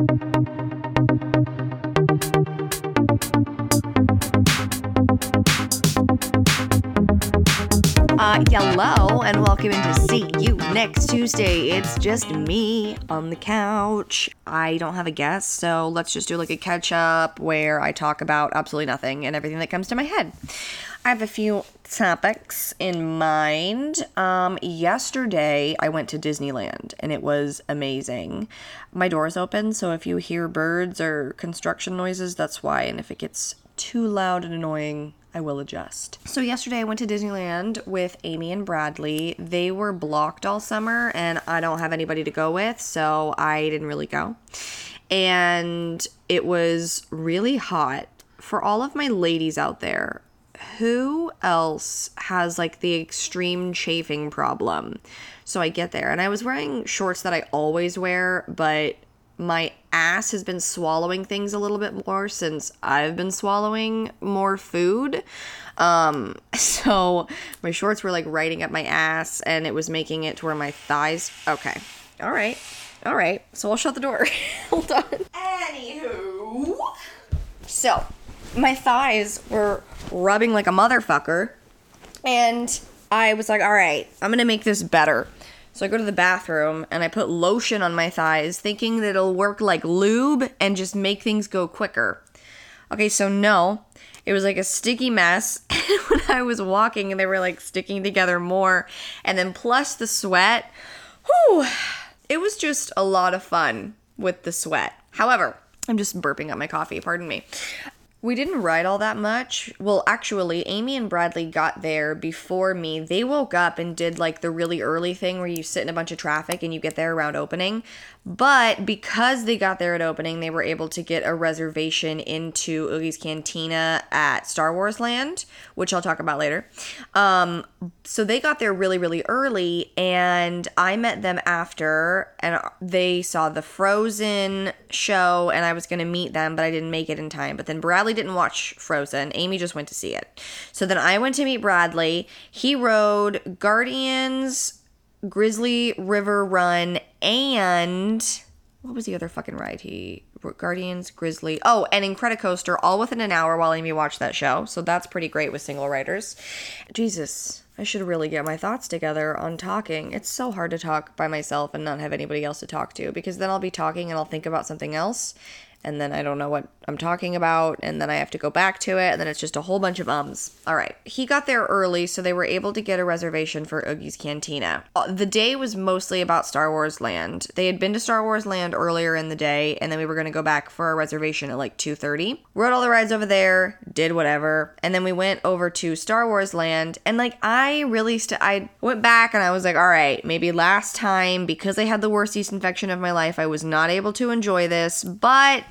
Uh, hello and welcome into See You Next Tuesday. It's just me on the couch. I don't have a guest, so let's just do like a catch up where I talk about absolutely nothing and everything that comes to my head. I have a few topics in mind. Um, yesterday I went to Disneyland and it was amazing. My door is open, so if you hear birds or construction noises, that's why. And if it gets too loud and annoying, I will adjust. So, yesterday I went to Disneyland with Amy and Bradley. They were blocked all summer, and I don't have anybody to go with, so I didn't really go. And it was really hot. For all of my ladies out there, who else has like the extreme chafing problem? So I get there, and I was wearing shorts that I always wear, but my ass has been swallowing things a little bit more since I've been swallowing more food. Um, so my shorts were like riding up my ass and it was making it to where my thighs. Okay. All right. All right. So I'll shut the door. Hold on. Anywho. So my thighs were rubbing like a motherfucker. And I was like, all right, I'm going to make this better. So I go to the bathroom and I put lotion on my thighs, thinking that it'll work like lube and just make things go quicker. Okay, so no, it was like a sticky mess. And when I was walking, and they were like sticking together more. And then plus the sweat, whew, it was just a lot of fun with the sweat. However, I'm just burping up my coffee, pardon me. We didn't ride all that much. Well, actually, Amy and Bradley got there before me. They woke up and did like the really early thing where you sit in a bunch of traffic and you get there around opening. But because they got there at opening, they were able to get a reservation into Oga's Cantina at Star Wars Land, which I'll talk about later. Um, so they got there really, really early, and I met them after, and they saw the Frozen show, and I was going to meet them, but I didn't make it in time. But then Bradley didn't watch Frozen. Amy just went to see it. So then I went to meet Bradley. He rode Guardians Grizzly River Run, and what was the other fucking ride? He Guardians, Grizzly. Oh, and Incredicoaster, all within an hour while Amy watched that show. So that's pretty great with single riders. Jesus, I should really get my thoughts together on talking. It's so hard to talk by myself and not have anybody else to talk to because then I'll be talking and I'll think about something else and then I don't know what I'm talking about, and then I have to go back to it, and then it's just a whole bunch of ums. All right. He got there early, so they were able to get a reservation for Oga's Cantina. Uh, the day was mostly about Star Wars Land. They had been to Star Wars Land earlier in the day, and then we were going to go back for a reservation at like 2.30. Rode all the rides over there, did whatever, and then we went over to Star Wars Land, and like I really, st- I went back and I was like, all right, maybe last time, because I had the worst yeast infection of my life, I was not able to enjoy this, but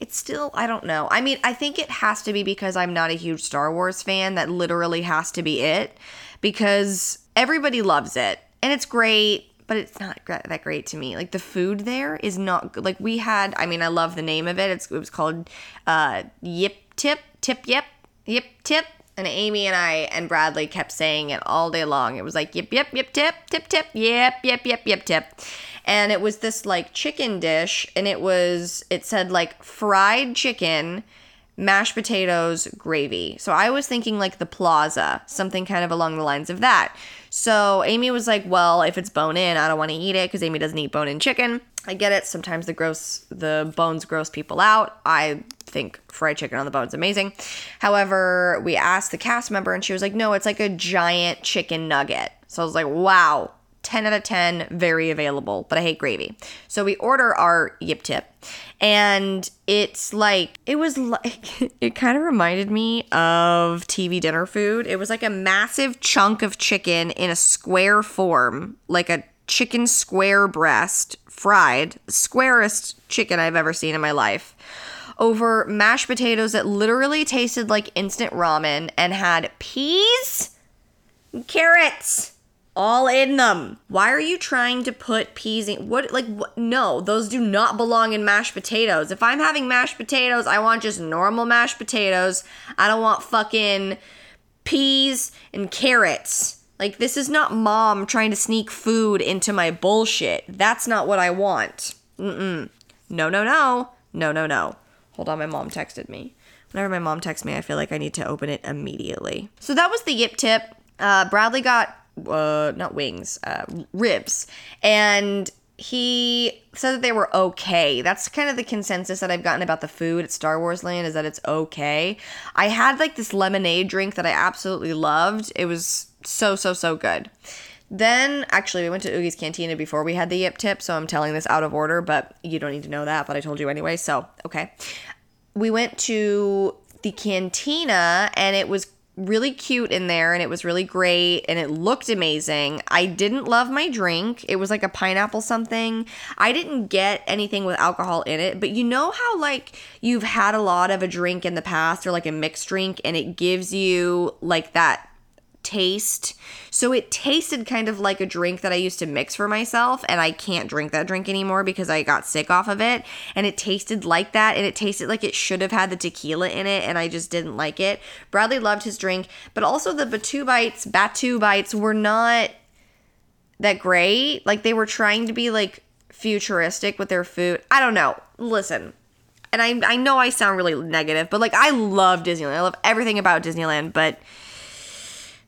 it's still I don't know. I mean, I think it has to be because I'm not a huge Star Wars fan that literally has to be it because everybody loves it and it's great, but it's not that great to me. Like the food there is not good. Like we had, I mean, I love the name of it. It's it was called uh Yip Tip Tip Yip Yip Tip and Amy and I and Bradley kept saying it all day long. It was like yip yip yip tip tip tip yip yip yip yip tip. And it was this like chicken dish and it was it said like fried chicken mashed potatoes gravy. So i was thinking like the plaza something kind of along the lines of that. So amy was like well if it's bone in i don't want to eat it because amy doesn't eat bone in chicken. I get it. Sometimes the gross the bones gross people out. I think fried chicken on the bone is amazing however we asked the cast member and she was like no it's like a giant chicken nugget so i was like wow 10 out of 10, very available, but I hate gravy. So we order our yip tip, and it's like, it was like, it kind of reminded me of TV dinner food. It was like a massive chunk of chicken in a square form, like a chicken square breast, fried, squarest chicken I've ever seen in my life over mashed potatoes that literally tasted like instant ramen and had peas, carrots, all in them. Why are you trying to put peas in what like what, no, those do not belong in mashed potatoes. If I'm having mashed potatoes, I want just normal mashed potatoes. I don't want fucking peas and carrots. Like this is not mom trying to sneak food into my bullshit. That's not what I want. Mm-mm. No, no, no. No, no, no. Hold on, my mom texted me. Whenever my mom texts me, I feel like I need to open it immediately. So that was the yip tip. Uh, Bradley got, uh, not wings, uh, ribs. And he said that they were okay. That's kind of the consensus that I've gotten about the food at Star Wars Land is that it's okay. I had like this lemonade drink that I absolutely loved. It was so, so, so good. Then, actually, we went to Oga's Cantina before we had the yip tip, so I'm telling this out of order, but you don't need to know that, but I told you anyway, so okay. We went to the cantina and it was really cute in there and it was really great and it looked amazing. I didn't love my drink. It was like a pineapple something. I didn't get anything with alcohol in it, but you know how like you've had a lot of a drink in the past or like a mixed drink and it gives you like that taste. So it tasted kind of like a drink that I used to mix for myself, and I can't drink that drink anymore because I got sick off of it. And it tasted like that, and it tasted like it should have had the tequila in it, and I just didn't like it. Bradley loved his drink, but also the Batuu bites, Batuu bites were not that great. Like they were trying to be like futuristic with their food. I don't know. Listen, and I I know I sound really negative, but like I love Disneyland. I love everything about Disneyland, but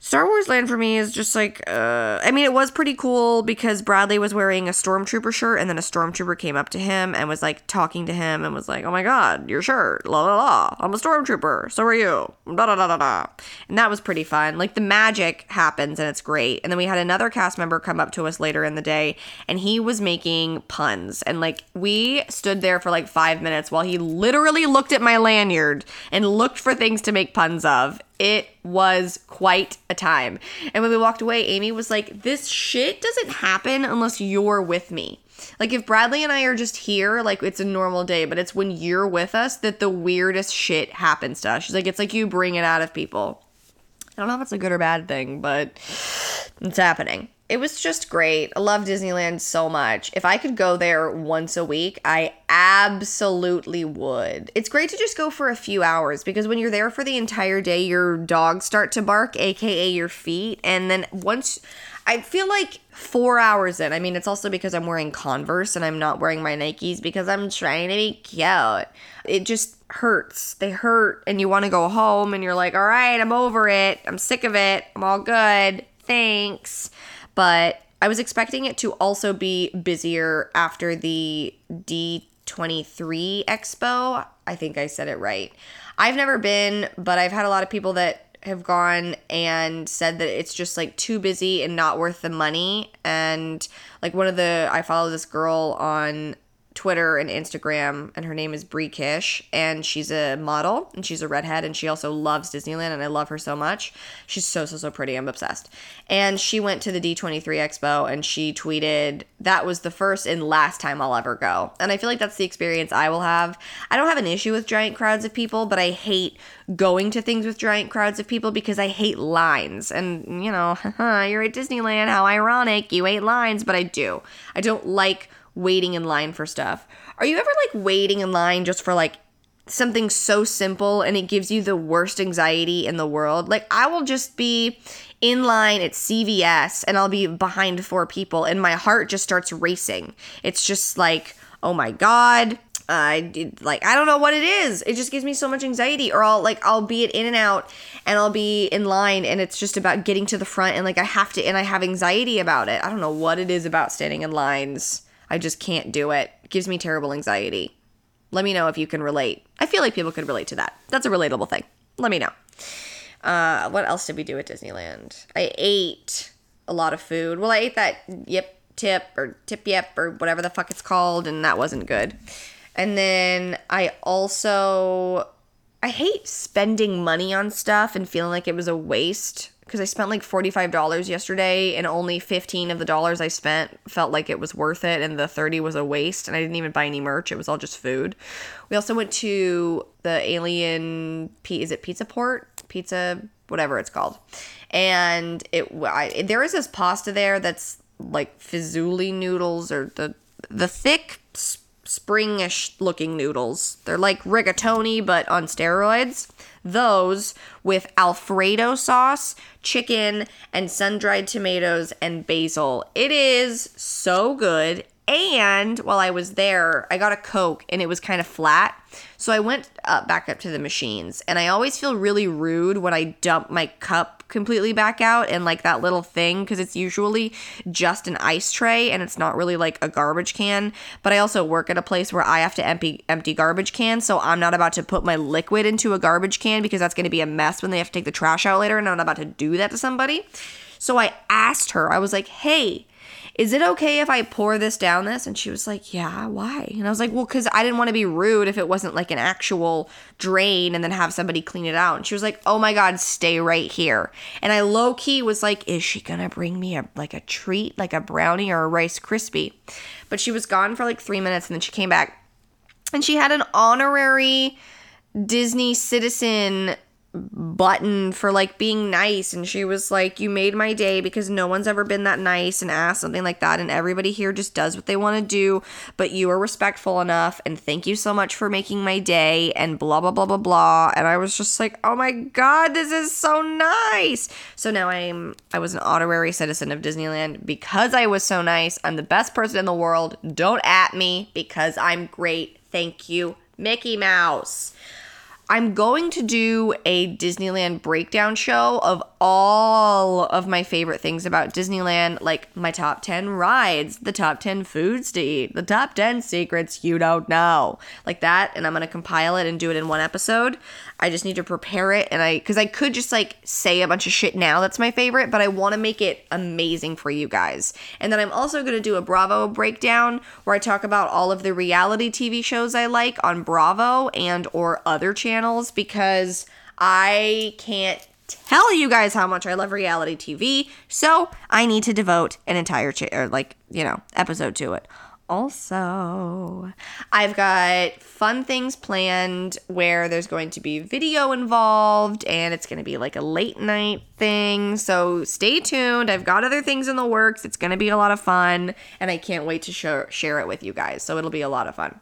Star Wars Land for me is just like, uh, I mean, it was pretty cool because Bradley was wearing a Stormtrooper shirt, and then a Stormtrooper came up to him and was like talking to him and was like, oh my god, your shirt, la la la, I'm a Stormtrooper, so are you, da da da da da. And that was pretty fun. Like, the magic happens and it's great. And then we had another cast member come up to us later in the day, and he was making puns. And like, we stood there for like five minutes while he literally looked at my lanyard and looked for things to make puns of it was quite a time. And when we walked away, Amy was like, This shit doesn't happen unless you're with me. Like, if Bradley and I are just here, like, it's a normal day, but it's when you're with us that the weirdest shit happens to us. She's like, It's like you bring it out of people. I don't know if it's a good or bad thing, but it's happening it was just great. I love Disneyland so much. If I could go there once a week, I absolutely would. It's great to just go for a few hours because when you're there for the entire day, your dogs start to bark, aka your feet. And then once I feel like four hours in, I mean, it's also because I'm wearing Converse and I'm not wearing my Nikes because I'm trying to be cute. It just hurts. They hurt, and you want to go home, and you're like, all right, I'm over it. I'm sick of it. I'm all good. Thanks but I was expecting it to also be busier after the D23 Expo. I think I said it right. I've never been, but I've had a lot of people that have gone and said that it's just like too busy and not worth the money. And like one of the, I follow this girl on Twitter and Instagram, and her name is Brie Kish, and she's a model and she's a redhead, and she also loves Disneyland, and I love her so much. She's so so so pretty. I'm obsessed. And she went to the D23 Expo, and she tweeted that was the first and last time I'll ever go. And I feel like that's the experience I will have. I don't have an issue with giant crowds of people, but I hate going to things with giant crowds of people because I hate lines. And you know, you're at Disneyland. How ironic! You hate lines, but I do. I don't like waiting in line for stuff. Are you ever like waiting in line just for like something so simple and it gives you the worst anxiety in the world? Like I will just be in line at CVS and I'll be behind four people and my heart just starts racing. It's just like, oh my god, I like I don't know what it is. It just gives me so much anxiety. Or I'll like I'll be at In and Out and I'll be in line and it's just about getting to the front and like I have to and I have anxiety about it. I don't know what it is about standing in lines. I just can't do it. It gives me terrible anxiety. Let me know if you can relate. I feel like people could relate to that. That's a relatable thing. Let me know. Uh, what else did we do at Disneyland? I ate a lot of food. Well, I ate that yip tip or tip yip or whatever the fuck it's called, and that wasn't good. And then I also I hate spending money on stuff and feeling like it was a waste because I spent like $45 yesterday and only 15 of the dollars I spent felt like it was worth it and the 30 was a waste and I didn't even buy any merch. It was all just food. We also went to the Alien P is it Pizza Port? Pizza whatever it's called. And it I, there is this pasta there that's like fazouli noodles or the the thick springish looking noodles. They're like rigatoni but on steroids those with Alfredo sauce, chicken, and sun dried tomatoes and basil. It is so good. And while I was there, I got a Coke and it was kind of flat. So I went uh, back up to the machines. And I always feel really rude when I dump my cup completely back out and like that little thing because it's usually just an ice tray and it's not really like a garbage can. But I also work at a place where I have to empty empty garbage cans, so I'm not about to put my liquid into a garbage can because that's going to be a mess when they have to take the trash out later and I'm not about to do that to somebody. So I asked her. I was like, "Hey, is it okay if I pour this down this? And she was like, yeah, why? And I was like, well, because I didn't want to be rude if it wasn't like an actual drain and then have somebody clean it out. And she was like, oh my God, stay right here. And I low key was like, is she going to bring me a like a treat, like a brownie or a Rice Krispie? But she was gone for like three minutes and then she came back and she had an honorary Disney citizen button for like being nice. And she was like you made my day because no one's ever been that nice and asked something like that. And everybody here just does what they want to do but you are respectful enough and thank you so much for making my day and blah blah blah blah blah. And I was just like oh my god this is so nice. So now I'm I was an honorary citizen of Disneyland. Because I was so nice I'm the best person in the world. Don't at me because I'm great. Thank you Mickey Mouse I'm going to do a Disneyland breakdown show of all of my favorite things about Disneyland, like my top 10 rides, the top 10 foods to eat, the top 10 secrets you don't know, like that. And I'm going to compile it and do it in one episode. I just need to prepare it. And I, because I could just like say a bunch of shit now that's my favorite, but I want to make it amazing for you guys. And then I'm also going to do a Bravo breakdown where I talk about all of the reality TV shows I like on Bravo and or other channels because I can't tell you guys how much I love reality TV. So I need to devote an entire cha- or like, you know, episode to it also, I've got fun things planned where there's going to be video involved and it's going to be like a late night thing. So stay tuned. I've got other things in the works. It's going to be a lot of fun and I can't wait to share, share it with you guys. So it'll be a lot of fun.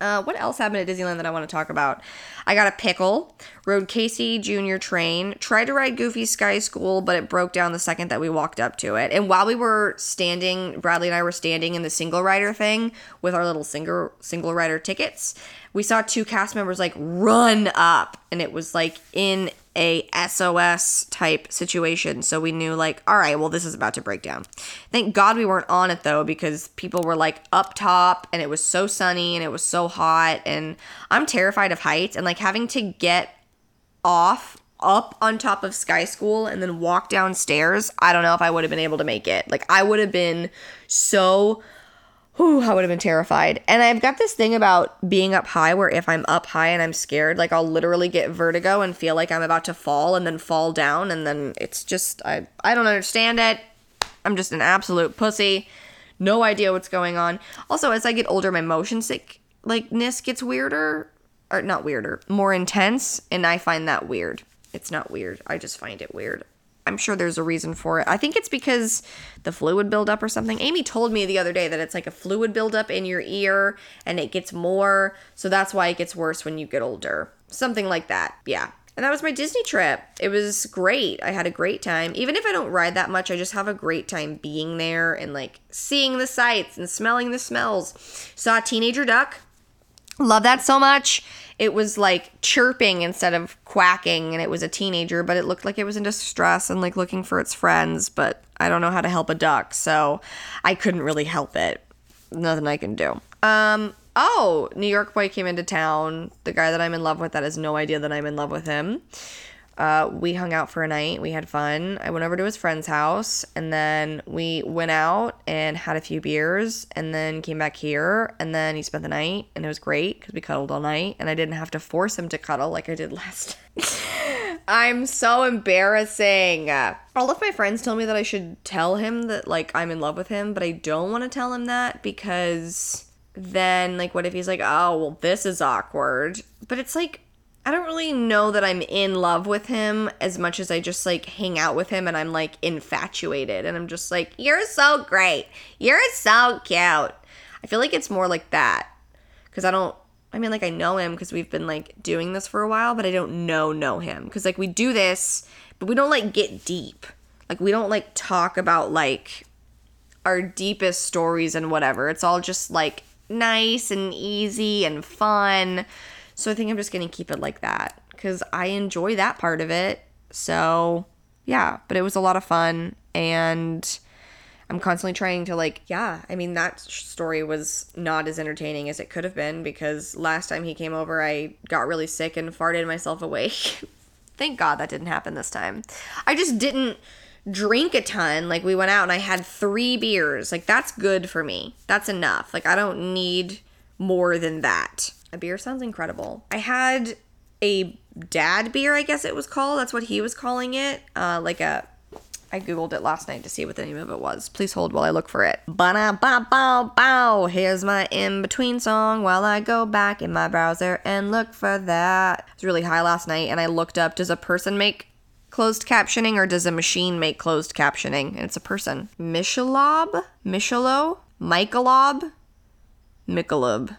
Uh, what else happened at Disneyland that I want to talk about? I got a pickle, rode Casey Junior train, tried to ride Goofy Sky School, but it broke down the second that we walked up to it. And while we were standing, Bradley and I were standing in the single rider thing with our little single single rider tickets, we saw two cast members like run up, and it was like in a SOS type situation. So we knew, like, all right, well, this is about to break down. Thank God we weren't on it though, because people were like up top and it was so sunny and it was so hot. And I'm terrified of heights and like having to get off up on top of Sky School and then walk downstairs. I don't know if I would have been able to make it. Like, I would have been so whew, I would have been terrified. And I've got this thing about being up high where if I'm up high and I'm scared, like I'll literally get vertigo and feel like I'm about to fall and then fall down and then it's just I I don't understand it. I'm just an absolute pussy. No idea what's going on. Also, as I get older, my motion sick likeness gets weirder or not weirder, more intense, and I find that weird. It's not weird. I just find it weird. I'm sure there's a reason for it. I think it's because the fluid buildup or something. Amy told me the other day that it's like a fluid buildup in your ear and it gets more. So that's why it gets worse when you get older. Something like that. Yeah. And that was my Disney trip. It was great. I had a great time. Even if I don't ride that much, I just have a great time being there and like seeing the sights and smelling the smells. Saw a teenager duck. Love that so much. It was like chirping instead of quacking, and it was a teenager, but it looked like it was in distress and like looking for its friends. But I don't know how to help a duck, so I couldn't really help it. Nothing I can do. Um, oh, New York boy came into town. The guy that I'm in love with that has no idea that I'm in love with him. Uh, we hung out for a night. We had fun. I went over to his friend's house and then we went out and had a few beers and then came back here and then he spent the night and it was great because we cuddled all night and I didn't have to force him to cuddle like I did last. I'm so embarrassing. All of my friends tell me that I should tell him that like I'm in love with him, but I don't want to tell him that because then like what if he's like, "Oh, well this is awkward." But it's like I don't really know that I'm in love with him as much as I just like hang out with him and I'm like infatuated and I'm just like, you're so great. You're so cute. I feel like it's more like that because I don't, I mean, like I know him because we've been like doing this for a while, but I don't know, know him because like we do this, but we don't like get deep. Like we don't like talk about like our deepest stories and whatever. It's all just like nice and easy and fun. So I think I'm just going to keep it like that cuz I enjoy that part of it. So, yeah, but it was a lot of fun and I'm constantly trying to like, yeah, I mean that story was not as entertaining as it could have been because last time he came over I got really sick and farted myself awake. Thank God that didn't happen this time. I just didn't drink a ton. Like we went out and I had 3 beers. Like that's good for me. That's enough. Like I don't need more than that. A beer sounds incredible. I had a dad beer, I guess it was called. That's what he was calling it. Uh, like a I googled it last night to see what the name of it was. Please hold while I look for it. Ba bow bow. Here's my in between song while I go back in my browser and look for that. It was really high last night, and I looked up: Does a person make closed captioning or does a machine make closed captioning? And it's a person. Michelob, Michelo, Michelob, Michelob,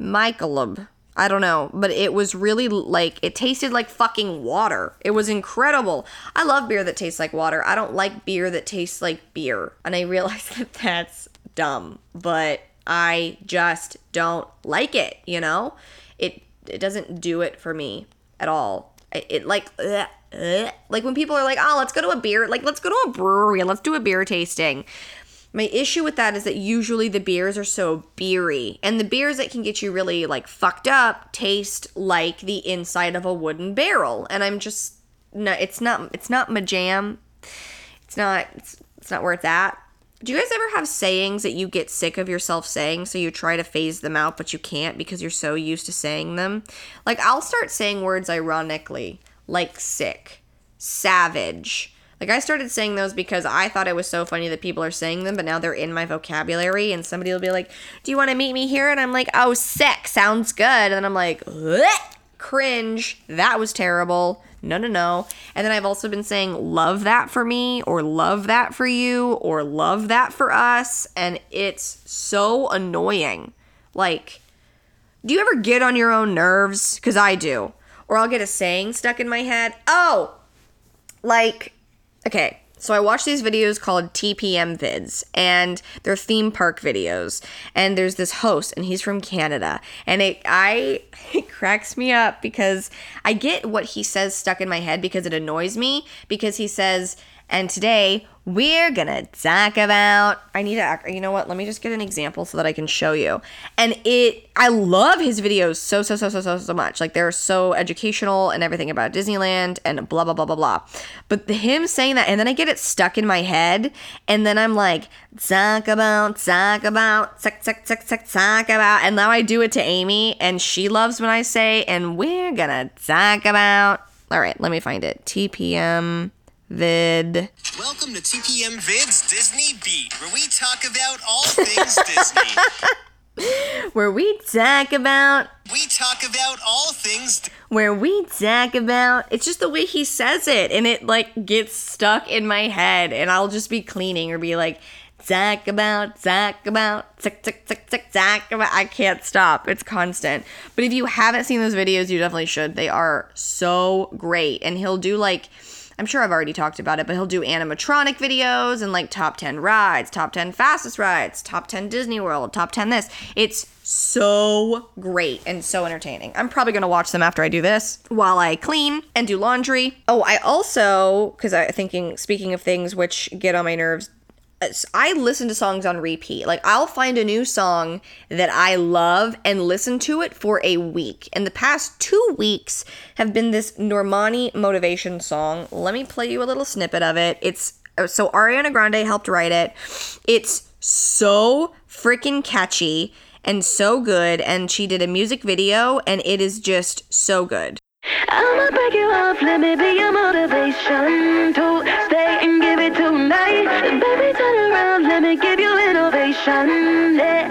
Michelob. I don't know, but it was really like it tasted like fucking water. It was incredible. I love beer that tastes like water. I don't like beer that tastes like beer. And I realize that that's dumb, but I just don't like it, you know? It it doesn't do it for me at all. It, it like ugh, ugh. like when people are like, "Oh, let's go to a beer, like let's go to a brewery and let's do a beer tasting." My issue with that is that usually the beers are so beery, and the beers that can get you really like fucked up taste like the inside of a wooden barrel, and I'm just no, it's not it's not my jam. It's not it's, it's not worth that. Do you guys ever have sayings that you get sick of yourself saying, so you try to phase them out, but you can't because you're so used to saying them? Like I'll start saying words ironically, like sick, savage like I started saying those because I thought it was so funny that people are saying them, but now they're in my vocabulary and somebody will be like, "Do you want to meet me here?" and I'm like, "Oh, sick. Sounds good." And then I'm like, "Cringe. That was terrible." No, no, no. And then I've also been saying love that for me or love that for you or love that for us, and it's so annoying. Like do you ever get on your own nerves? Cuz I do. Or I'll get a saying stuck in my head. Oh, like Okay, so I watch these videos called TPM vids, and they're theme park videos. And there's this host, and he's from Canada, and it I it cracks me up because I get what he says stuck in my head because it annoys me because he says, and today we're gonna talk about i need to you know what? Let me just get an example so that i can show you. And it i love his videos so so so so so so much. Like they're so educational and everything about disneyland and blah blah blah blah blah. But him saying that and then i get it stuck in my head and then i'm like talk about talk about talk talk talk talk talk about. And now i do it to amy and she loves when i say and we're gonna talk about all right let me find it tpm vid. Welcome to TPM Vid's Disney Beat, where we talk about all things Disney. where we talk about. We talk about all things. Where we talk about. It's just the way he says it, and it like gets stuck in my head, and I'll just be cleaning or be like, talk about, talk about, tick, tick, tick, tick, talk about. I can't stop. It's constant. But if you haven't seen those videos, you definitely should. They are so great. And he'll do like I'm sure I've already talked about it, but he'll do animatronic videos and like top 10 rides, top 10 fastest rides, top 10 Disney World, top 10 this. It's so great and so entertaining. I'm probably going to watch them after I do this while I clean and do laundry. Oh, I also, because I'm thinking, speaking of things which get on my nerves, I listen to songs on repeat. Like I'll find a new song that I love and listen to it for a week. And the past 2 weeks have been this Normani motivation song. Let me play you a little snippet of it. It's uh, so Ariana Grande helped write it. It's so freaking catchy and so good and she did a music video and it is just so good. I'ma break you off, let me be your motivation to stay and give it tonight. Baby, innovation.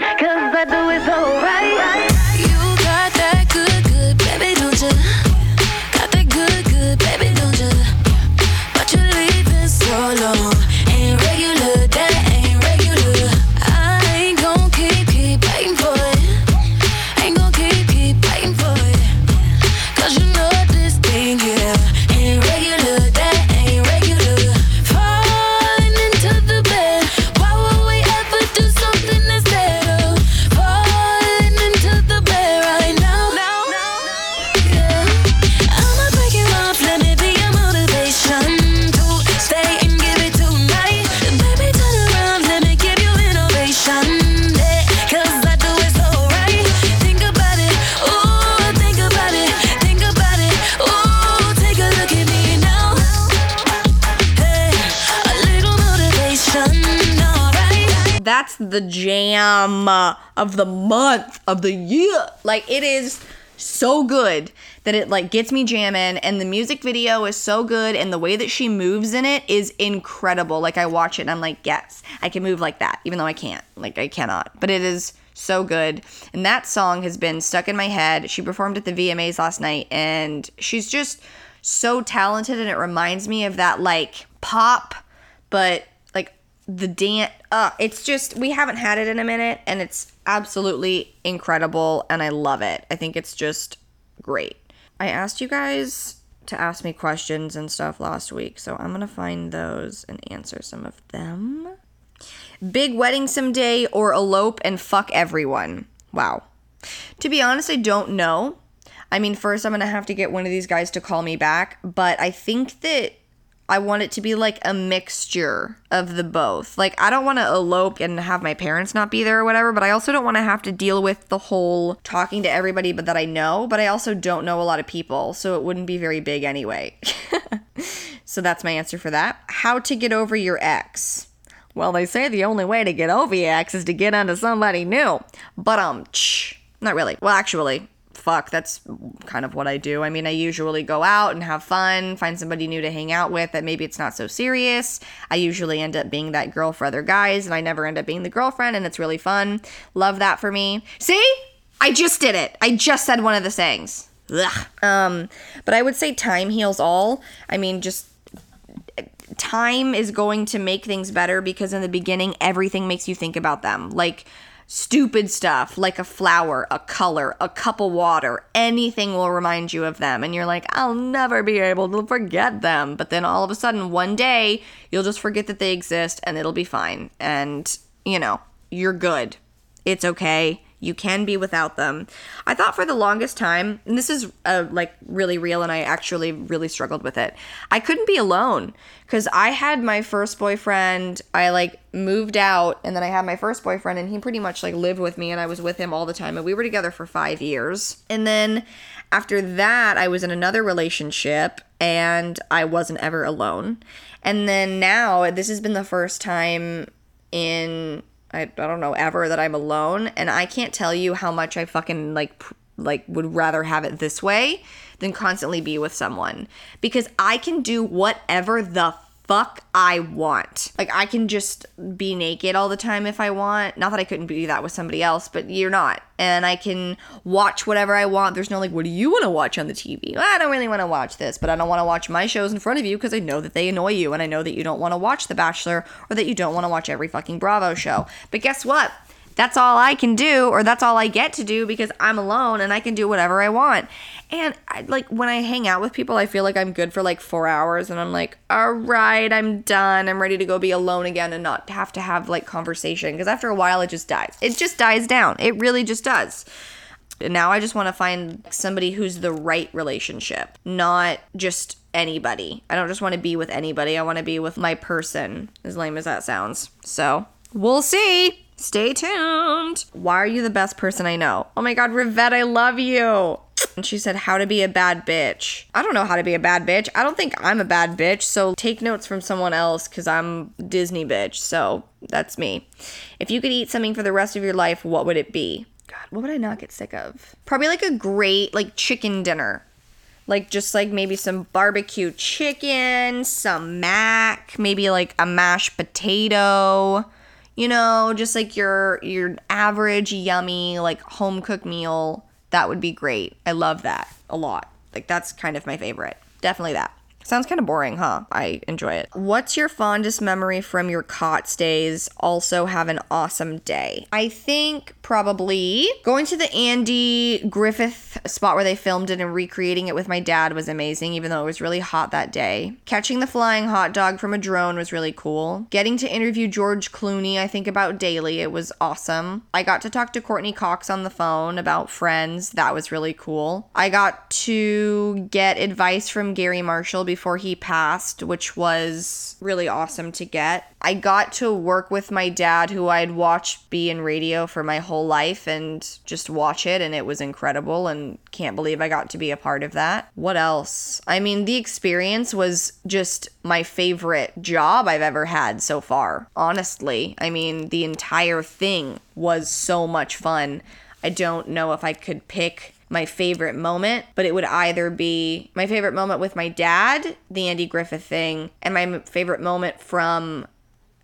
That's the jam uh, of the month of the year. Like it is so good that it like gets me jamming and the music video is so good and the way that she moves in it is incredible. Like I watch it and I'm like, "Yes, I can move like that." Even though I can't. Like I cannot. But it is so good. And that song has been stuck in my head. She performed at the VMAs last night and she's just so talented and it reminds me of that like pop but the dance uh it's just we haven't had it in a minute and it's absolutely incredible and I love it. I think it's just great. I asked you guys to ask me questions and stuff last week, so I'm to find those and answer some of them. Big wedding someday or elope and fuck everyone. Wow. To be honest, I don't know. I mean, first I'm to have to get one of these guys to call me back, but I think that I want it to be like a mixture of the both. Like, I don't want to elope and have my parents not be there or whatever, but I also don't want to have to deal with the whole talking to everybody but that I know, but I also don't know a lot of people, so it wouldn't be very big anyway. so that's my answer for that. How to get over your ex. Well, they say the only way to get over your ex is to get onto somebody new. But um, not really. Well, actually, fuck, that's kind of what I do. I mean, I usually go out and have fun, find somebody new to hang out with that maybe it's not so serious. I usually end up being that girl for other guys, and I never end up being the girlfriend, and it's really fun. Love that for me. See? I just did it. I just said one of the sayings. Ugh. Um, but I would say time heals all. I mean, just time is going to make things better because in the beginning everything makes you think about them. Like stupid stuff like a flower, a color, a cup of water, anything will remind you of them. And you're like, I'll never be able to forget them. But then all of a sudden, one day, you'll just forget that they exist and it'll be fine. And, you know, you're good. It's okay. You can be without them. I thought for the longest time, and this is uh, like really real, and I actually really struggled with it. I couldn't be alone because I had my first boyfriend. I like moved out, and then I had my first boyfriend, and he pretty much like lived with me, and I was with him all the time, and we were together for five years. And then after that, I was in another relationship, and I wasn't ever alone. And then now, this has been the first time in I, I don't know ever that I'm alone and I can't tell you how much I fucking like pr- like would rather have it this way than constantly be with someone. Because I can do whatever the fuck I want. Like I can just be naked all the time if I want. Not that I couldn't be that with somebody else, but you're not. And I can watch whatever I want. There's no like, what do you want to watch on the TV? Well, I don't really want to watch this, but I don't want to watch my shows in front of you because I know that they annoy you and I know that you don't want to watch The Bachelor or that you don't want to watch every fucking Bravo show. But guess what? That's all I can do or that's all I get to do because I'm alone and I can do whatever I want. And I, like when I hang out with people, I feel like I'm good for like 4 hours and I'm like, "All right, I'm done. I'm ready to go be alone again and not have to have like conversation because after a while it just dies. It just dies down. It really just does. And now I just want to find somebody who's the right relationship, not just anybody. I don't just want to be with anybody. I want to be with my person, as lame as that sounds. So, we'll see. Stay tuned. Why are you the best person I know? Oh my god, Rivette, I love you. And she said, How to be a bad bitch. I don't know how to be a bad bitch. I don't think I'm a bad bitch. So take notes from someone else because I'm Disney bitch. So that's me. If you could eat something for the rest of your life, what would it be? God, what would I not get sick of? Probably like a great, like, chicken dinner. Like, just like maybe some barbecue chicken, some mac, maybe like a mashed potato you know, just like your your average yummy like home cooked meal, that would be great. I love that a lot. Like that's kind of my favorite. Definitely that. Sounds kind of boring, huh? I enjoy it. What's your fondest memory from your cot stays? Also, have an awesome day. I think probably going to the Andy Griffith spot where they filmed it and recreating it with my dad was amazing, even though it was really hot that day. Catching the flying hot dog from a drone was really cool. Getting to interview George Clooney, I think about daily. It was awesome. I got to talk to Courteney Cox on the phone about friends. That was really cool. I got to get advice from Garry Marshall before he passed, which was really awesome to get. I got to work with my dad, who I'd watched be in radio for my whole life and just watch it, and it was incredible. And can't believe I got to be a part of that. What else? I mean, the experience was just my favorite job I've ever had so far. Honestly, I mean, the entire thing was so much fun. I don't know if I could pick my favorite moment, but it would either be my favorite moment with my dad, the Andy Griffith thing, and my favorite moment from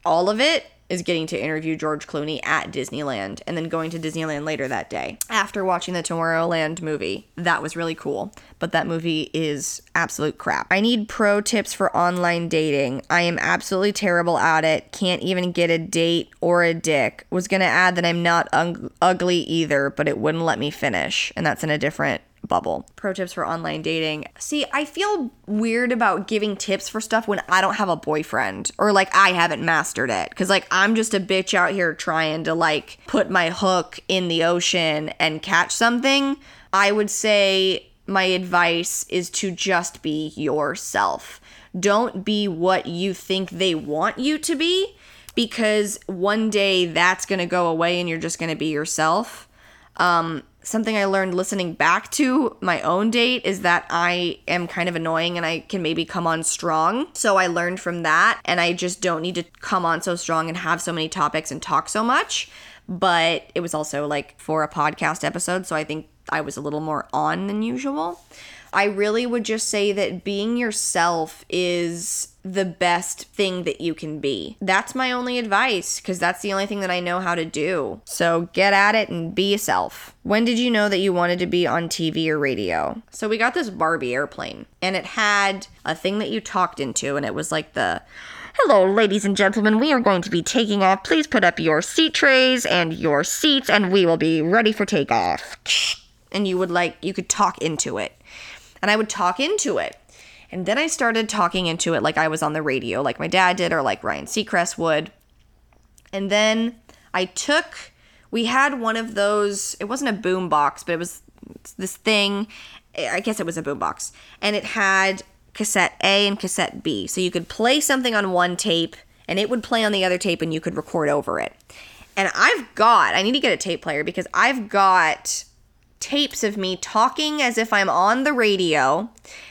all of it is getting to interview George Clooney at Disneyland and then going to Disneyland later that day after watching the Tomorrowland movie. That was really cool, but that movie is absolute crap. I need pro tips for online dating. I am absolutely terrible at it. Can't even get a date or a dick. Was going to add that I'm not ug- ugly either, but it wouldn't let me finish. And that's in a different bubble. Pro tips for online dating. See, I feel weird about giving tips for stuff when I don't have a boyfriend or like I haven't mastered it. Cause like I'm just a bitch out here trying to like put my hook in the ocean and catch something. I would say my advice is to just be yourself. Don't be what you think they want you to be because one day that's going to go away and you're just going to be yourself. Um, something I learned listening back to my own date is that I am kind of annoying and I can maybe come on strong. So I learned from that and I just don't need to come on so strong and have so many topics and talk so much. But it was also like for a podcast episode, so I think I was a little more on than usual. I really would just say that being yourself is the best thing that you can be. That's my only advice because that's the only thing that I know how to do. So get at it and be yourself. When did you know that you wanted to be on TV or radio? So we got this Barbie airplane and it had a thing that you talked into and it was like the Hello, ladies and gentlemen. We are going to be taking off. Please put up your seat trays and your seats, and we will be ready for takeoff. And you would like, you could talk into it and I would talk into it. And then I started talking into it like I was on the radio, like my dad did, or like Ryan Seacrest would. And then I took, we had one of those, it wasn't a boom box, but it was this thing, eh, I guess it was a boom box. And it had cassette A and cassette B. So you could play something on one tape and it would play on the other tape and you could record over it. And I've got, I need to get a tape player because I've got tapes of me talking as if I'm on the radio.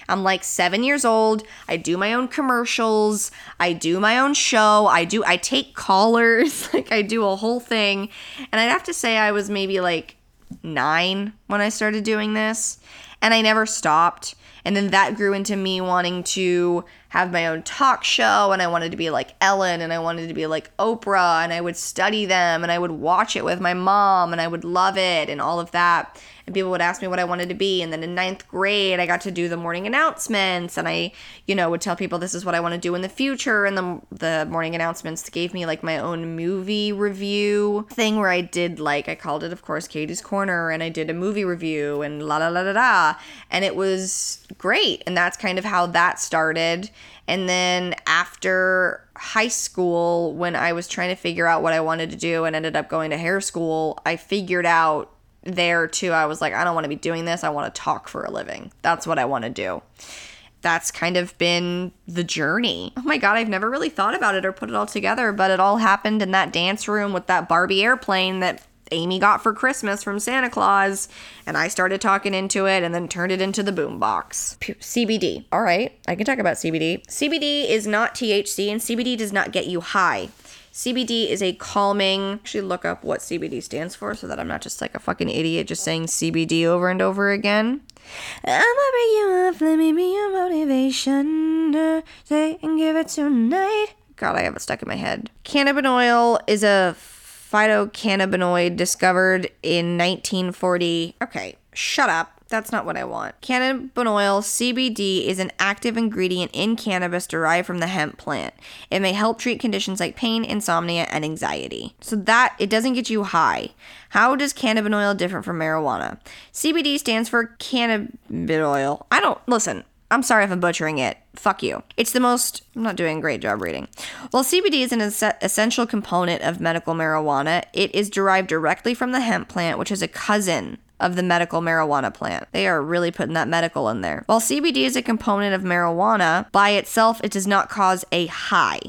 I'm like 7 years old. I do my own commercials. I do my own show. I do I take callers. like I do a whole thing. And I'd have to say I was maybe like 9 when I started doing this, and I never stopped. And then that grew into me wanting to have my own talk show and I wanted to be like Ellen and I wanted to be like Oprah and I would study them and I would watch it with my mom and I would love it and all of that and people would ask me what I wanted to be. And then in ninth grade, I got to do the morning announcements, and I, you know, would tell people this is what I want to do in the future. And the the morning announcements gave me like my own movie review thing where I did like I called it, of course, Katie's Corner, and I did a movie review and la la la la la, and it was great. And that's kind of how that started. And then after high school, when I was trying to figure out what I wanted to do and ended up going to hair school, I figured out there too, I was like, I don't want to be doing this. I want to talk for a living. That's what I want to do. That's kind of been the journey. Oh my God, I've never really thought about it or put it all together, but it all happened in that dance room with that Barbie airplane that Amy got for Christmas from Santa Claus, and I started talking into it and then turned it into the boombox. CBD. All right, I can talk about CBD. CBD is not THC, and CBD does not get you high. CBD is a calming. Actually, look up what CBD stands for so that I'm not just like a fucking idiot just saying CBD over and over again. I'ma bring you up, let me be your motivation. Say and give it tonight. God, I have it stuck in my head. Cannabinoid is a phytocannabinoid discovered in 1940. Okay, shut up. That's not what I want. Cannabinoid CBD is an active ingredient in cannabis derived from the hemp plant. It may help treat conditions like pain, insomnia, and anxiety. So that it doesn't get you high. How does cannabinoid different from marijuana? CBD stands for cannabinoid. I don't listen. I'm sorry if I'm butchering it. Fuck you. It's the most, I'm not doing a great job reading. While CBD is an es- essential component of medical marijuana, it is derived directly from the hemp plant, which is a cousin of the medical marijuana plant. They are really putting that medical in there. While CBD is a component of marijuana, by itself, it does not cause a high.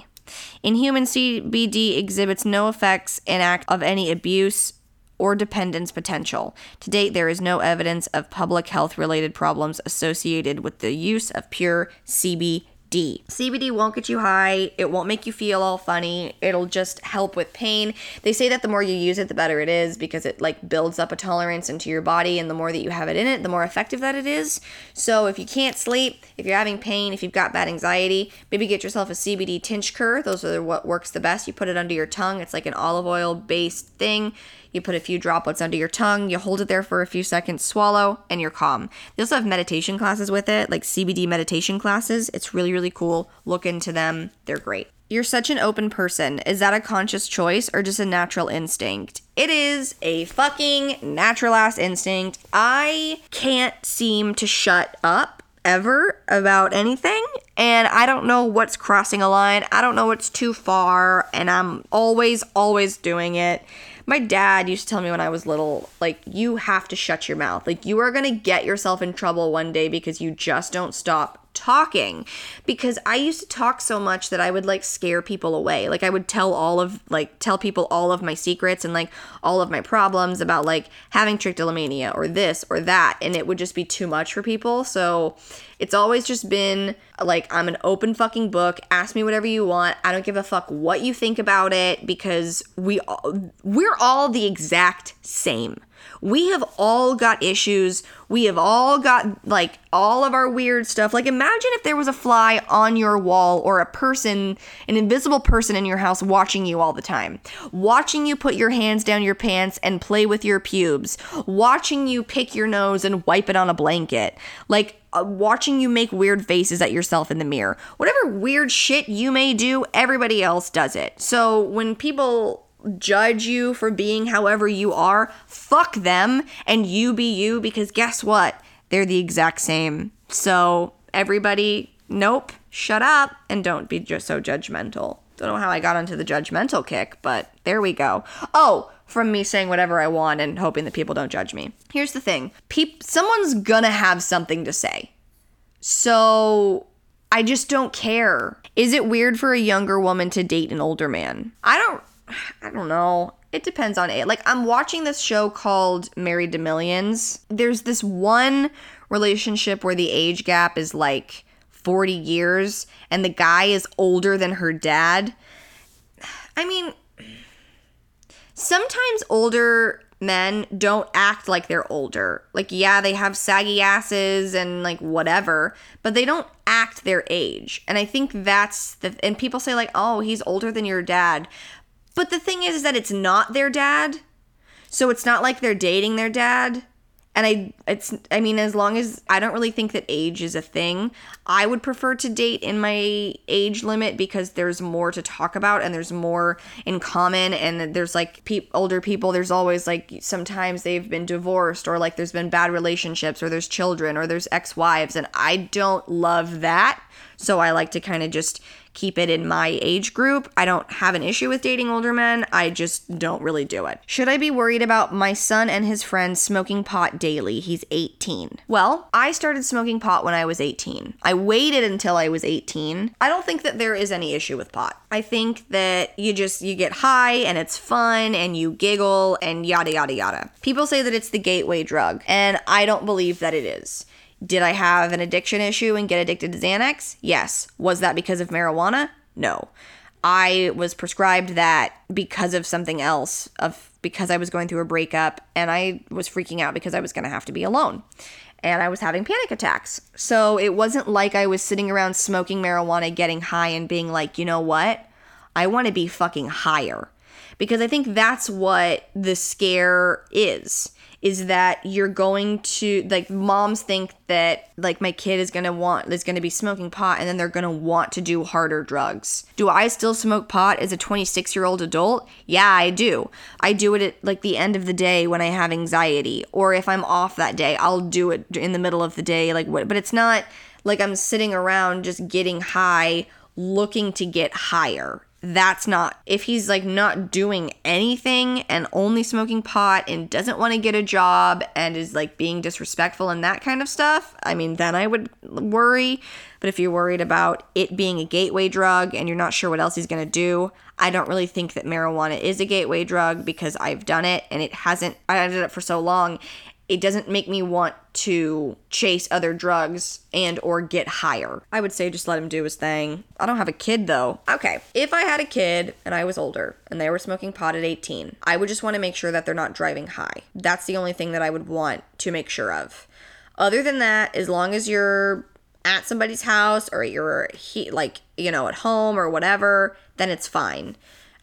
In humans, CBD exhibits no effects and act of any abuse or dependence potential. To date, there is no evidence of public health related problems associated with the use of pure CBD. CBD won't get you high. It won't make you feel all funny. It'll just help with pain. They say that the more you use it, the better it is because it like builds up a tolerance into your body and the more that you have it in it, the more effective that it is. So if you can't sleep, if you're having pain, if you've got bad anxiety, maybe get yourself a CBD tincture. Those are what works the best. You put it under your tongue. It's like an olive oil based thing. You put a few droplets under your tongue, you hold it there for a few seconds, swallow, and you're calm. They also have meditation classes with it, like CBD meditation classes. It's really, really cool. Look into them, they're great. You're such an open person. Is that a conscious choice or just a natural instinct? It is a fucking natural ass instinct. I can't seem to shut up ever about anything and I don't know what's crossing a line. I don't know what's too far and I'm always always doing it. My dad used to tell me when I was little, like, you have to shut your mouth. Like, you are going to get yourself in trouble one day because you just don't stop talking because I used to talk so much that I would like scare people away. Like I would tell all of like tell people all of my secrets and like all of my problems about like having trichotillomania or this or that and it would just be too much for people. So it's always just been like I'm an open fucking book. Ask me whatever you want. I don't give a fuck what you think about it because we all, we're all the exact same. We have all got issues. We have all got like all of our weird stuff. Like imagine if there was a fly on your wall or a person, an invisible person in your house watching you all the time. Watching you put your hands down your pants and play with your pubes. Watching you pick your nose and wipe it on a blanket. Like uh, watching you make weird faces at yourself in the mirror. Whatever weird shit you may do, everybody else does it. So when people judge you for being however you are, fuck them and you be you because guess what? They're the exact same. So everybody, nope, shut up and don't be just so judgmental. Don't know how I got onto the judgmental kick, but there we go. Oh, from me saying whatever I want and hoping that people don't judge me. Here's the thing. Peop- someone's gonna have something to say. So I just don't care. Is it weird for a younger woman to date an older man? I don't I don't know. It depends on it. Like I'm watching this show called Married to Millions. There's this one relationship where the age gap is like 40 years and the guy is older than her dad. I mean, sometimes older men don't act like they're older. Like, yeah, they have saggy asses and like whatever, but they don't act their age. And I think that's the, and people say, like, oh, he's older than your dad. But the thing is, is that it's not their dad. So it's not like they're dating their dad. And I it's I mean as long as I don't really think that age is a thing, I would prefer to date in my age limit because there's more to talk about and there's more in common and there's like pe- older people there's always like sometimes they've been divorced or like there's been bad relationships or there's children or there's ex-wives and I don't love that. So I like to kind of just keep it in my age group. I don't have an issue with dating older men. I just don't really do it. Should I be worried about my son and his friends smoking pot daily? He's 18. Well, I started smoking pot when I was 18. I waited until I was 18. I don't think that there is any issue with pot. I think that you just you get high and it's fun and you giggle and yada yada yada. People say that it's the gateway drug, and I don't believe that it is. Did I have an addiction issue and get addicted to Xanax? Yes. Was that because of marijuana? No. I was prescribed that because of something else, of because I was going through a breakup and I was freaking out because I was going to have to be alone. And I was having panic attacks. So it wasn't like I was sitting around smoking marijuana, getting high, and being like, you know what? I want to be fucking higher. Because I think that's what the scare is is that you're going to like moms think that like my kid is gonna want is gonna be smoking pot and then they're gonna want to do harder drugs. Do I still smoke pot as a 26 year old adult? Yeah, I do. I do it at like the end of the day when I have anxiety, or if I'm off that day, I'll do it in the middle of the day. Like what? But it's not like I'm sitting around just getting high, looking to get higher that's not if he's like not doing anything and only smoking pot and doesn't want to get a job and is like being disrespectful and that kind of stuff i mean then i would worry. But if you're worried about it being a gateway drug and you're not sure what else he's going to do i don't really think that marijuana is a gateway drug because i've done it and it hasn't i did it for so long it doesn't make me want to chase other drugs and or get higher. I would say just let him do his thing. I don't have a kid though. Okay, if I had a kid and I was older and they were smoking pot at 18, I would just want to make sure that they're not driving high. That's the only thing that I would want to make sure of. Other than that, as long as you're at somebody's house or you're he like, you know, at home or whatever, then it's fine.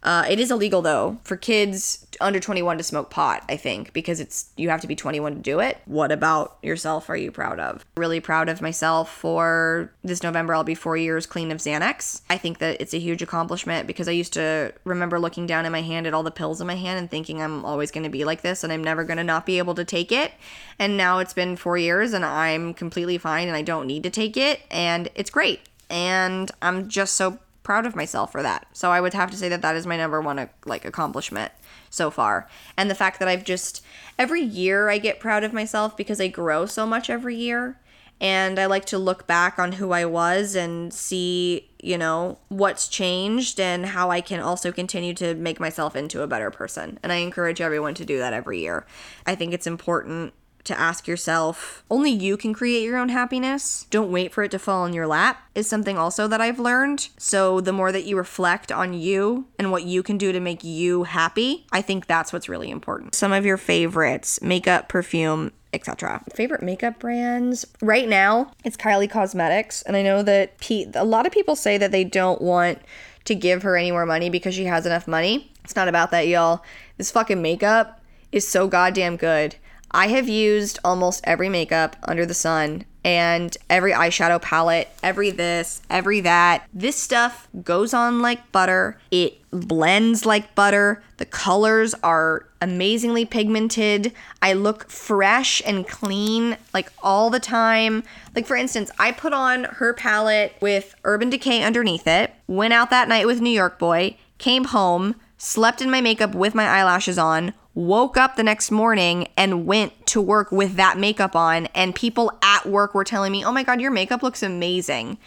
Uh, it is illegal though for kids under 21 to smoke pot, I think, because it's you have to be 21 to do it. What about yourself are you proud of? Really proud of myself for this November I'll be 4 years clean of Xanax. I think that it's a huge accomplishment because I used to remember looking down in my hand at all the pills in my hand and thinking I'm always going to be like this and I'm never going to not be able to take it. And now it's been 4 years and I'm completely fine and I don't need to take it and it's great. And I'm just so proud of myself for that. So I would have to say that that is my number one uh, like accomplishment so far. And the fact that I've just every year I get proud of myself because I grow so much every year and I like to look back on who I was and see, you know, what's changed and how I can also continue to make myself into a better person. And I encourage everyone to do that every year. I think it's important to ask yourself only you can create your own happiness. Don't wait for it to fall in your lap, is something also that I've learned. So, the more that you reflect on you and what you can do to make you happy, I think that's what's really important. Some of your favorites makeup, perfume, etc. Favorite makeup brands right now, it's Kylie Cosmetics, and I know that Pete. A lot of people say that they don't want to give her any more money because she has enough money. It's not about that, y'all. This fucking makeup is so goddamn good. I have used almost every makeup under the sun and every eyeshadow palette, every this, every that. This stuff goes on like butter. It blends like butter. The colors are amazingly pigmented. I look fresh and clean like all the time. Like, for instance, I put on her palette with Urban Decay underneath it, went out that night with New York Boy, came home, slept in my makeup with my eyelashes on, woke up the next morning and went to work with that makeup on, and people at work were telling me, Oh my God, your makeup looks amazing.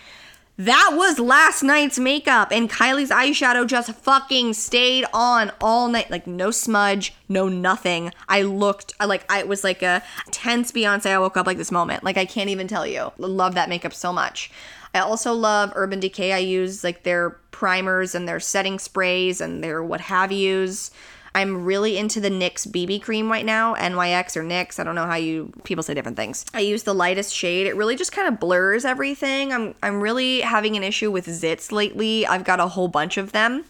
That was last night's makeup, and Kylie's eyeshadow just fucking stayed on all night. Like, no smudge, no nothing. I looked I like, I was like a tense Beyonce. I woke up like this moment. Like, I can't even tell you. Love that makeup so much. I also love Urban Decay. I use like their primers and their setting sprays and their what have yous. I'm really into the NYX BB cream right now, NYX or NYX. I don't know how you people say different things. I use the lightest shade. It really just kind of blurs everything. I'm I'm really having an issue with zits lately. I've got a whole bunch of them.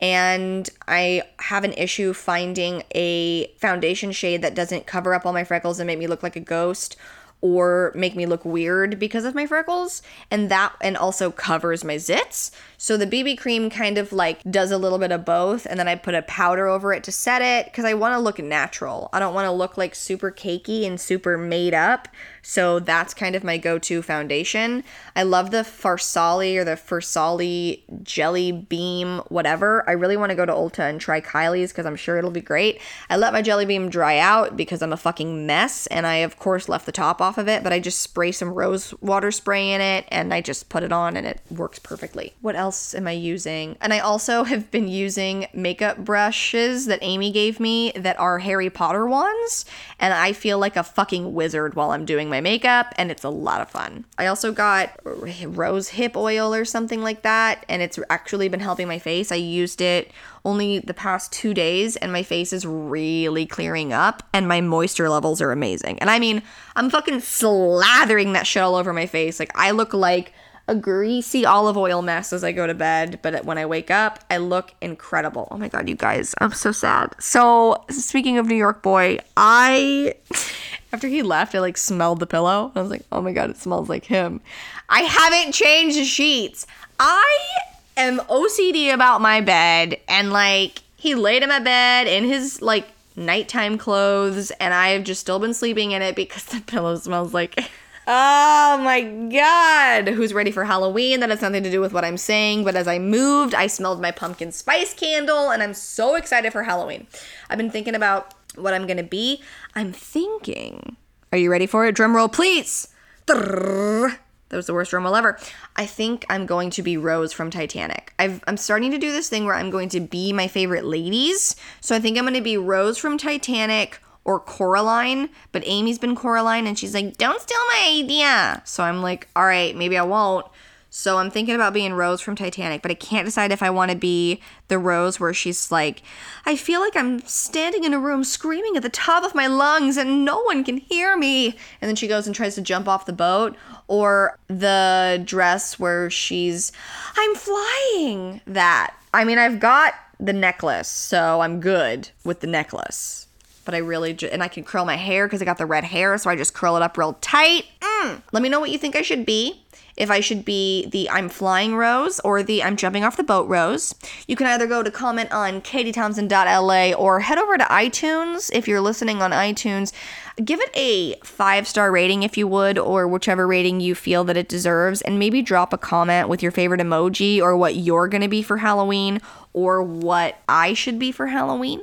And I have an issue finding a foundation shade that doesn't cover up all my freckles and make me look like a ghost or make me look weird because of my freckles. And that and also covers my zits. So the bb cream kind of like does a little bit of both. And then i put a powder over it to set it because i want to look natural. I don't want to look like super cakey and super made up so that's kind of my go-to foundation. I love the farsali or the farsali jelly beam whatever. I really want to go to ulta and try kylie's because i'm sure it'll be great. I let my jelly beam dry out because i'm a fucking mess and i of course left the top off of it but i just spray some rose water spray in it and i just put it on and it works perfectly. What else am i using? And i also have been using makeup brushes that amy gave me that are harry potter ones and i feel like a fucking wizard while i'm doing my makeup and it's a lot of fun i also got rose hip oil or something like that and it's actually been helping my face i used it only the past two days and my face is really clearing up and my moisture levels are amazing and i mean i'm fucking slathering that shit all over my face like i look like a greasy olive oil mess as I go to bed, but when I wake up, I look incredible. Oh my god, you guys, I'm so sad. So, speaking of New York boy, I after he left, I like smelled the pillow. I was like, "Oh my god, it smells like him." I haven't changed the sheets. I am OCD about my bed and like he laid in my bed in his like nighttime clothes and I've just still been sleeping in it because the pillow smells like Oh my god. Who's ready for Halloween? That has nothing to do with what I'm saying, but as I moved, I smelled my pumpkin spice candle and I'm so excited for Halloween. I've been thinking about what I'm gonna be. I'm thinking. Are you ready for it? Drum roll, please. That was the worst drum roll ever. I think I'm going to be Rose from Titanic. I've, I'm starting to do this thing where I'm going to be my favorite ladies. So I think I'm going to be Rose from Titanic or Coraline, but Amy's been Coraline and she's like, don't steal my idea. So I'm like, all right, maybe I won't. So I'm thinking about being Rose from Titanic, but I can't decide if I want to be the Rose where she's like, I feel like I'm standing in a room screaming at the top of my lungs and no one can hear me. And then she goes and tries to jump off the boat, or the dress where she's, I'm flying. That. I mean, I've got the necklace, so I'm good with the necklace but I really ju- and I can curl my hair because I got the red hair, so I just curl it up real tight. Mm. Let me know what you think I should be. If I should be the I'm flying rose or the I'm jumping off the boat rose. You can either go to comment on katietownsend.la or head over to iTunes if you're listening on iTunes. Give it a five star rating if you would, or whichever rating you feel that it deserves, and maybe drop a comment with your favorite emoji or what you're gonna be for Halloween or what I should be for Halloween.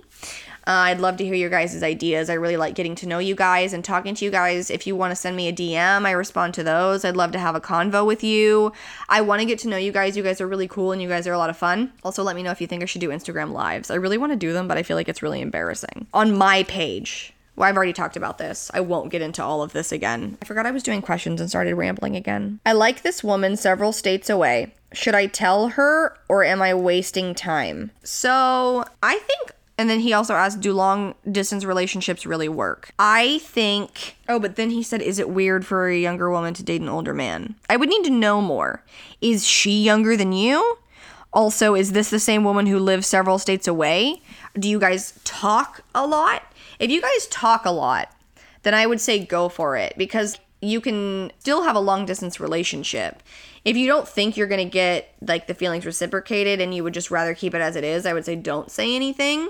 Uh, I'd love to hear your guys' ideas. I really like getting to know you guys and talking to you guys. If you want to send me a DM, I respond to those. I'd love to have a convo with you. I want to get to know you guys. You guys are really cool and you guys are a lot of fun. Also, let me know if you think I should do Instagram lives. I really want to do them, but I feel like it's really embarrassing. On my page. Well, I've already talked about this. I won't get into all of this again. I forgot I was doing questions and started rambling again. I like this woman several states away. Should I tell her or am I wasting time? So, I think and then he also asked, Do long distance relationships really work? I think. Oh, but then he said, Is it weird for a younger woman to date an older man? I would need to know more. Is she younger than you? Also, is this the same woman who lives several states away? Do you guys talk a lot? If you guys talk a lot, then I would say go for it because you can still have a long distance relationship. If you don't think you're going to get like the feelings reciprocated and you would just rather keep it as it is, I would say don't say anything.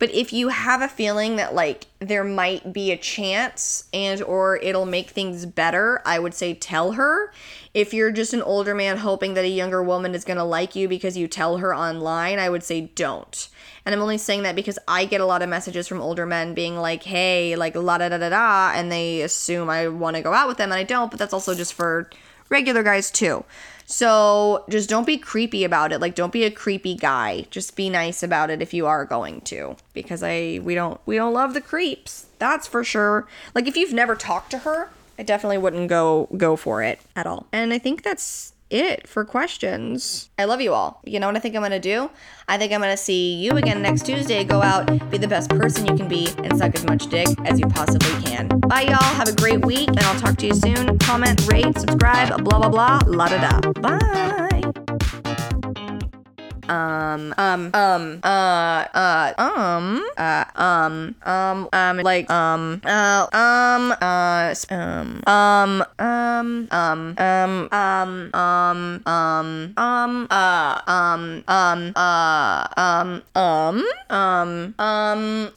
But if you have a feeling that like there might be a chance and or it'll make things better, I would say tell her. If you're just an older man hoping that a younger woman is going to like you because you tell her online, I would say don't. And I'm only saying that because I get a lot of messages from older men being like, hey, like la da da da da, and they assume I want to go out with them and I don't, but that's also just for regular guys too. So just don't be creepy about it. Like don't be a creepy guy. Just be nice about it if you are going to. Because I we don't we don't love the creeps. That's for sure. Like if you've never talked to her, I definitely wouldn't go go for it at all. And I think that's it for questions. I love you all. You know what I think I'm gonna do? I think I'm gonna see you again next Tuesday. Go out, be the best person you can be, and suck as much dick as you possibly can. Bye, y'all. Have a great week, and I'll talk to you soon. Comment, rate, subscribe, blah, blah, blah, la da da. Bye um, um, um, uh, uh, um, uh, um, um, um, like, um, uh, um, uh, um, um, um, um, um, um, um, um, um, uh, um, um, uh, um, um, um, um,